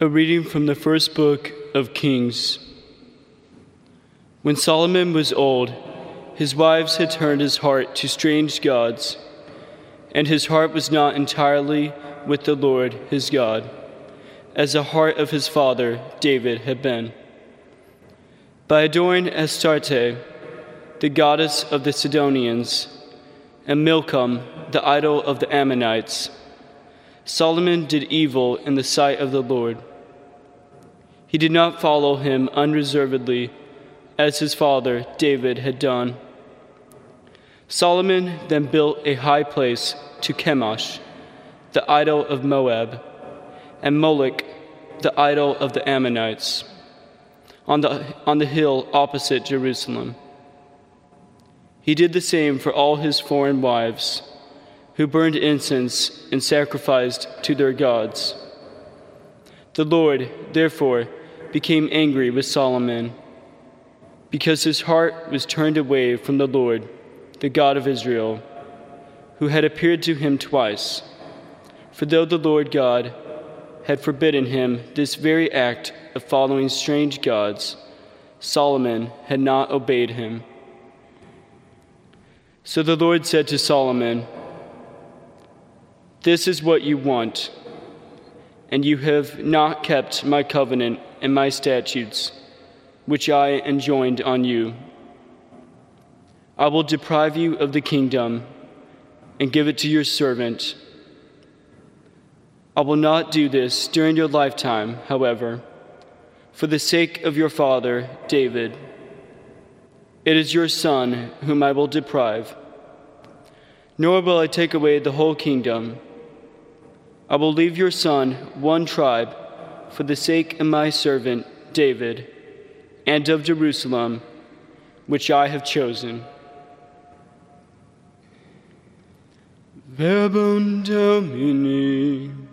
A reading from the first book of Kings. When Solomon was old, his wives had turned his heart to strange gods, and his heart was not entirely with the Lord his God, as the heart of his father David had been. By adoring Astarte, the goddess of the Sidonians, and Milcom, the idol of the Ammonites, Solomon did evil in the sight of the Lord. He did not follow him unreservedly as his father David had done. Solomon then built a high place to Chemosh, the idol of Moab, and Moloch, the idol of the Ammonites, on the, on the hill opposite Jerusalem. He did the same for all his foreign wives who burned incense and sacrificed to their gods. The Lord, therefore, became angry with Solomon because his heart was turned away from the Lord, the God of Israel, who had appeared to him twice. For though the Lord God had forbidden him this very act of following strange gods, Solomon had not obeyed him. So the Lord said to Solomon, this is what you want, and you have not kept my covenant and my statutes, which I enjoined on you. I will deprive you of the kingdom and give it to your servant. I will not do this during your lifetime, however, for the sake of your father, David. It is your son whom I will deprive, nor will I take away the whole kingdom I will leave your son one tribe for the sake of my servant David and of Jerusalem, which I have chosen. Verbum Domini.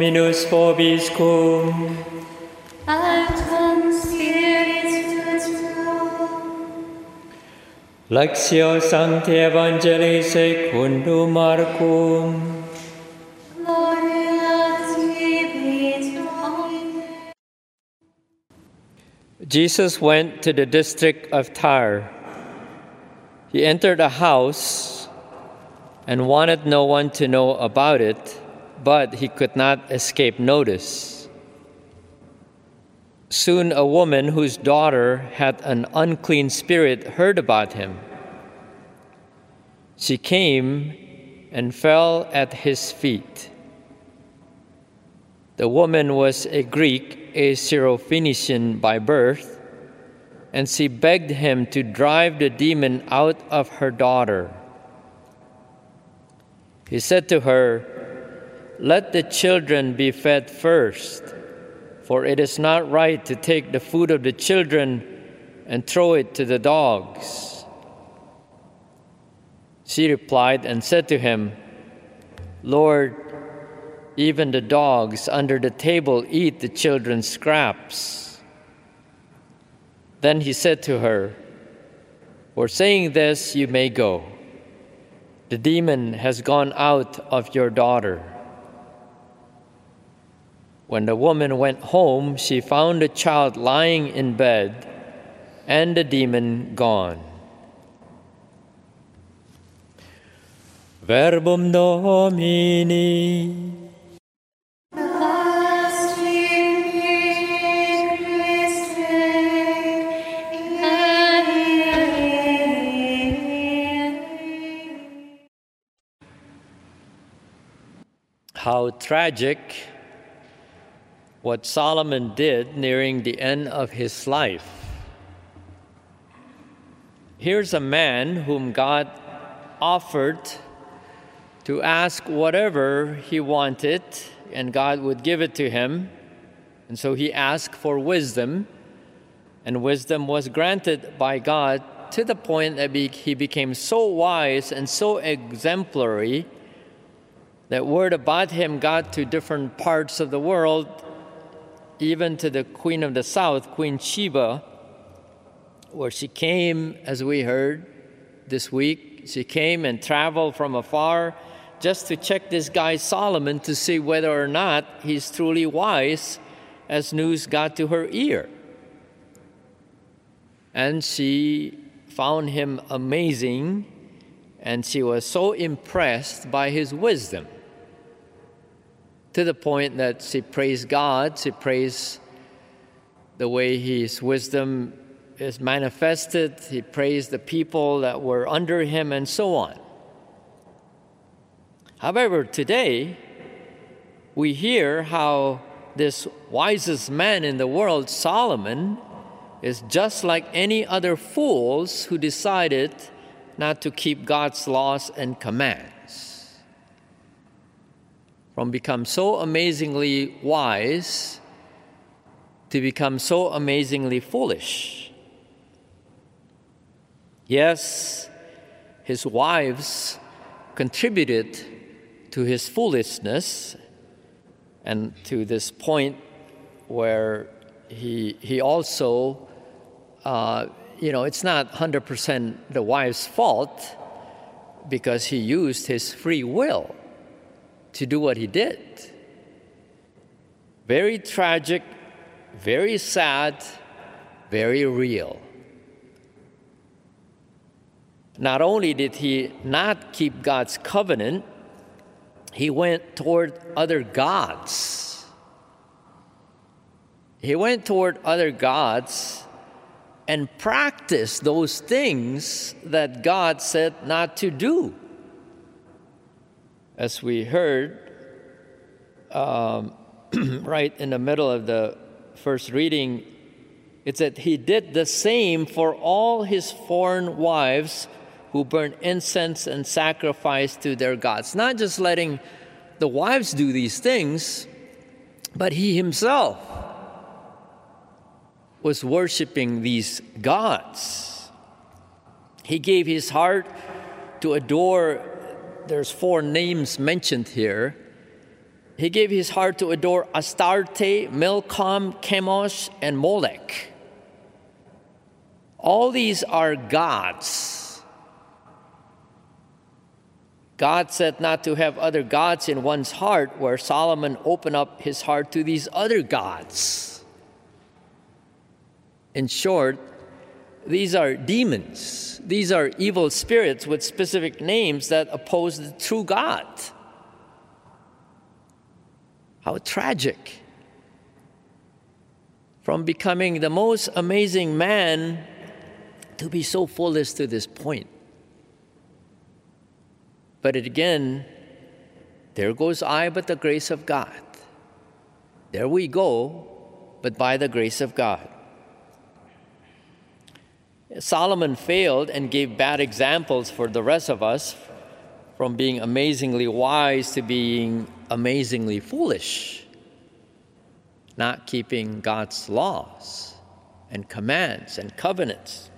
Dominus vobiscum. Et cum spiritu tuo. Lectio Sancti Evangelii secundum Marcum. Gloria tibi, Domine. Jesus went to the district of Tyre. He entered a house and wanted no one to know about it, but he could not escape notice. Soon a woman whose daughter had an unclean spirit heard about him. She came and fell at his feet. The woman was a Greek, a Syrophoenician by birth, and she begged him to drive the demon out of her daughter. He said to her, Let the children be fed first, for it is not right to take the food of the children and throw it to the dogs. She replied and said to him, Lord, even the dogs under the table eat the children's scraps. Then he said to her, For saying this, you may go. The demon has gone out of your daughter. When the woman went home, she found the child lying in bed and the demon gone. Verbum Domini. How tragic what Solomon did nearing the end of his life. Here's a man whom God offered to ask whatever he wanted, and God would give it to him. And so he asked for wisdom, and wisdom was granted by God to the point that he became so wise and so exemplary that word about him got to different parts of the world, even to the Queen of the South, Queen Sheba, where she came, as we heard this week, she came and traveled from afar just to check this guy Solomon to see whether or not he's truly wise, as news got to her ear. And she found him amazing, and she was so impressed by his wisdom to the point that she praised God, she praised the way his wisdom is manifested, he praised the people that were under him, and so on. However, today, we hear how this wisest man in the world, Solomon, is just like any other fools who decided not to keep God's laws and commands. From become so amazingly wise to become so amazingly foolish. Yes, his wives contributed to his foolishness and to this point where he, he also, uh, you know, it's not 100% the wife's fault because he used his free will to do what he did. Very tragic, very sad, very real. Not only did he not keep God's covenant, he went toward other gods. He went toward other gods and practiced those things that God said not to do. As we heard um, right in the middle of the first reading, it said he did the same for all his foreign wives who burned incense and sacrificed to their gods. Not just letting the wives do these things, but he himself was worshiping these gods. He gave his heart to adore, there's four names mentioned here. he gave his heart to adore Astarte, Milcom, Chemosh, and Molech. All these are gods. God said not to have other gods in one's heart, where Solomon opened up his heart to these other gods. In short, these are demons. These are evil spirits with specific names that oppose the true God. How tragic. From becoming the most amazing man to be so foolish to this point. But again, there goes I, but the grace of God. There we go, but by the grace of God. Solomon failed and gave bad examples for the rest of us from being amazingly wise to being amazingly foolish, not keeping God's laws and commands and covenants.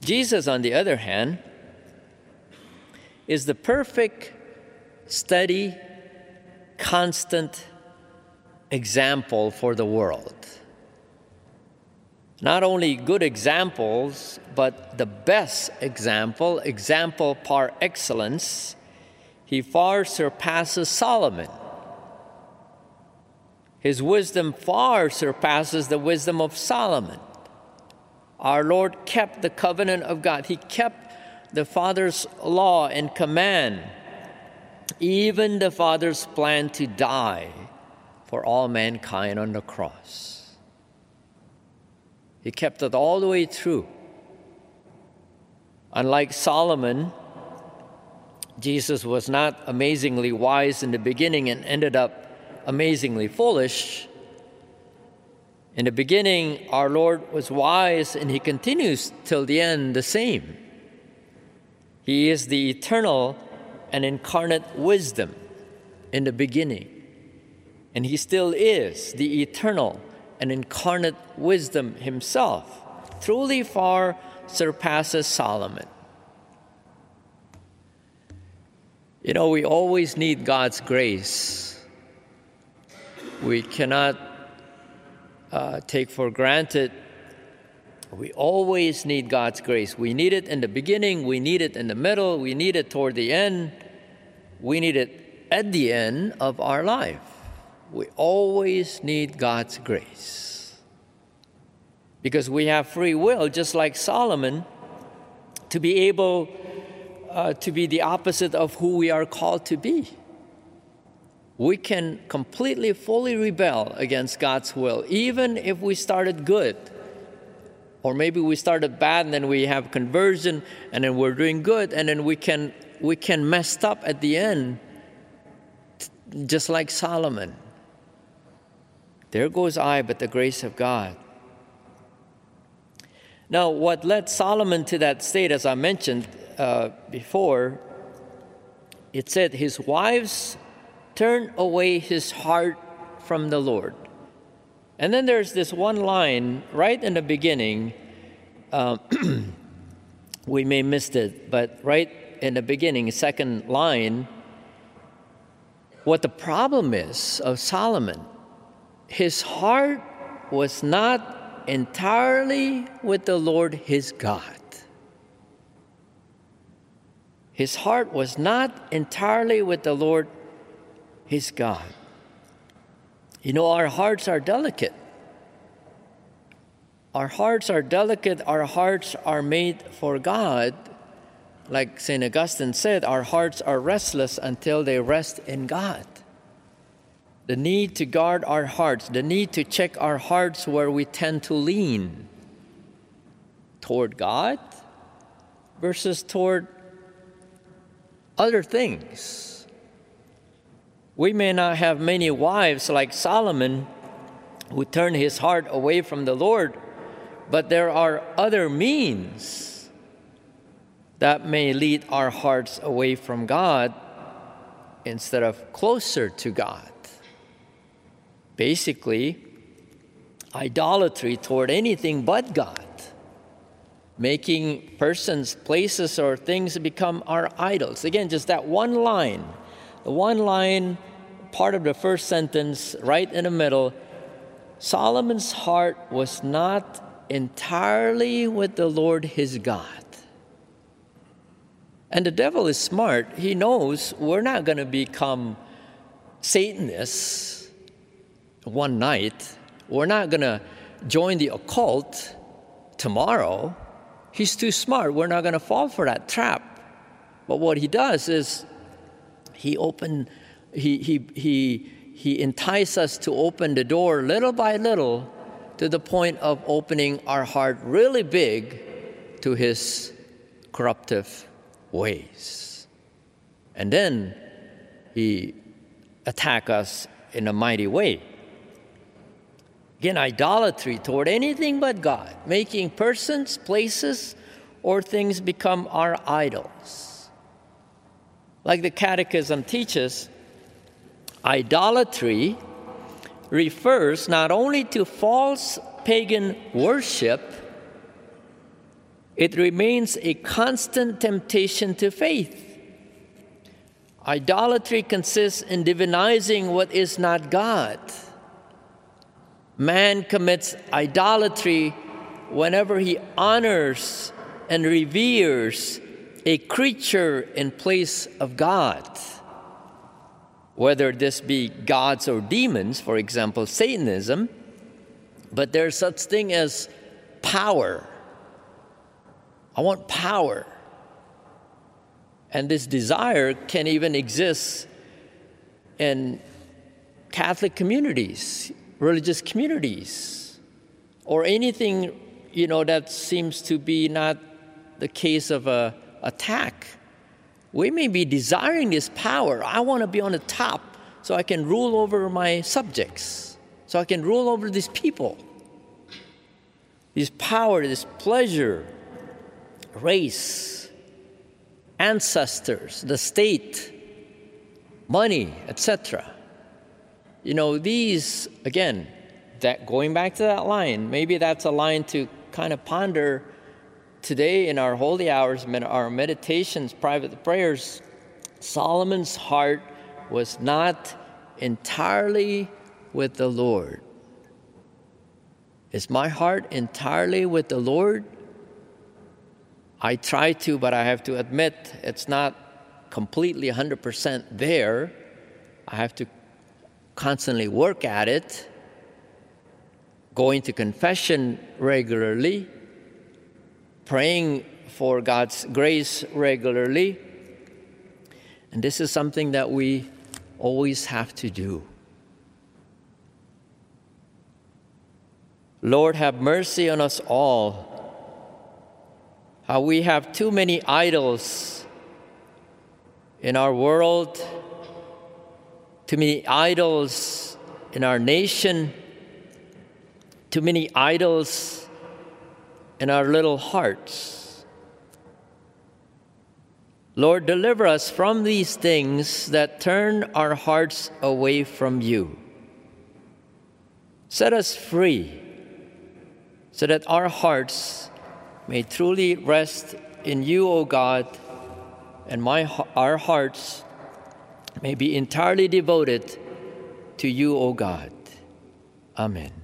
Jesus, on the other hand, is the perfect, steady, constant example for the world. Not only good examples, but the best example, example par excellence, he far surpasses Solomon. His wisdom far surpasses the wisdom of Solomon. Our Lord kept the covenant of God, He kept the Father's law and command, even the Father's plan to die for all mankind on the cross. He kept it all the way through. Unlike Solomon, Jesus was not amazingly wise in the beginning and ended up amazingly foolish. In the beginning, our Lord was wise and he continues till the end the same. He is the eternal and incarnate wisdom in the beginning. And he still is the eternal and incarnate wisdom himself, truly far surpasses Solomon. You know, we always need God's grace. We cannot uh, take for granted. We always need God's grace. We need it in the beginning, we need it in the middle, we need it toward the end, we need it at the end of our life. We always need God's grace. Because we have free will, just like Solomon, to be able uh, to be the opposite of who we are called to be. We can completely, fully rebel against God's will, even if we started good. Or maybe we started bad and then we have conversion and then we're doing good and then we can, we can mess up at the end, just like Solomon. There goes I, but the grace of God. Now, what led Solomon to that state, as I mentioned uh, before, it said his wives turned away his heart from the Lord. And then there's this one line right in the beginning. Um, we may missed it, but right in the beginning, second line, what the problem is of Solomon his heart was not entirely with the Lord his God. His heart was not entirely with the Lord his God. You know, our hearts are delicate. Our hearts are delicate, our hearts are made for God. Like St. Augustine said, our hearts are restless until they rest in God the need to guard our hearts, the need to check our hearts where we tend to lean toward God versus toward other things. We may not have many wives like Solomon who turned his heart away from the Lord, but there are other means that may lead our hearts away from God instead of closer to God basically idolatry toward anything but God, making persons, places, or things become our idols. Again, just that one line the one line, part of the first sentence, right in the middle, Solomon's heart was not entirely with the Lord his God. And the devil is smart. He knows we're not going to become Satanists one night. We're not going to join the occult tomorrow. He's too smart. We're not going to fall for that trap. But what he does is he open he he he he entices us to open the door little by little to the point of opening our heart really big to his corruptive ways. And then he attack us in a mighty way. Again, idolatry toward anything but God, making persons, places, or things become our idols. Like the Catechism teaches, idolatry refers not only to false pagan worship, it remains a constant temptation to faith. Idolatry consists in divinizing what is not God. Man commits idolatry whenever he honors and reveres a creature in place of God. Whether this be gods or demons, for example, Satanism, but there's such thing as power. I want power. And this desire can even exist in Catholic communities, religious communities, or anything you know that seems to be not the case of a attack. We may be desiring this power. I want to be on the top so I can rule over my subjects, so I can rule over these people. This power, this pleasure, race, ancestors, the state, money, etc. You know, these, again, that going back to that line, maybe that's a line to kind of ponder today in our holy hours, our meditations, private prayers. Solomon's heart was not entirely with the Lord. Is my heart entirely with the Lord? I try to, but I have to admit it's not completely 100% there. I have to constantly work at it, going to confession regularly, praying for God's grace regularly. And this is something that we always have to do. Lord, have mercy on us all how we have too many idols in our world, too many idols in our nation, too many idols in our little hearts. Lord, deliver us from these things that turn our hearts away from you. Set us free so that our hearts may truly rest in you, O God, and my, our hearts may be entirely devoted to you, O God. Amen.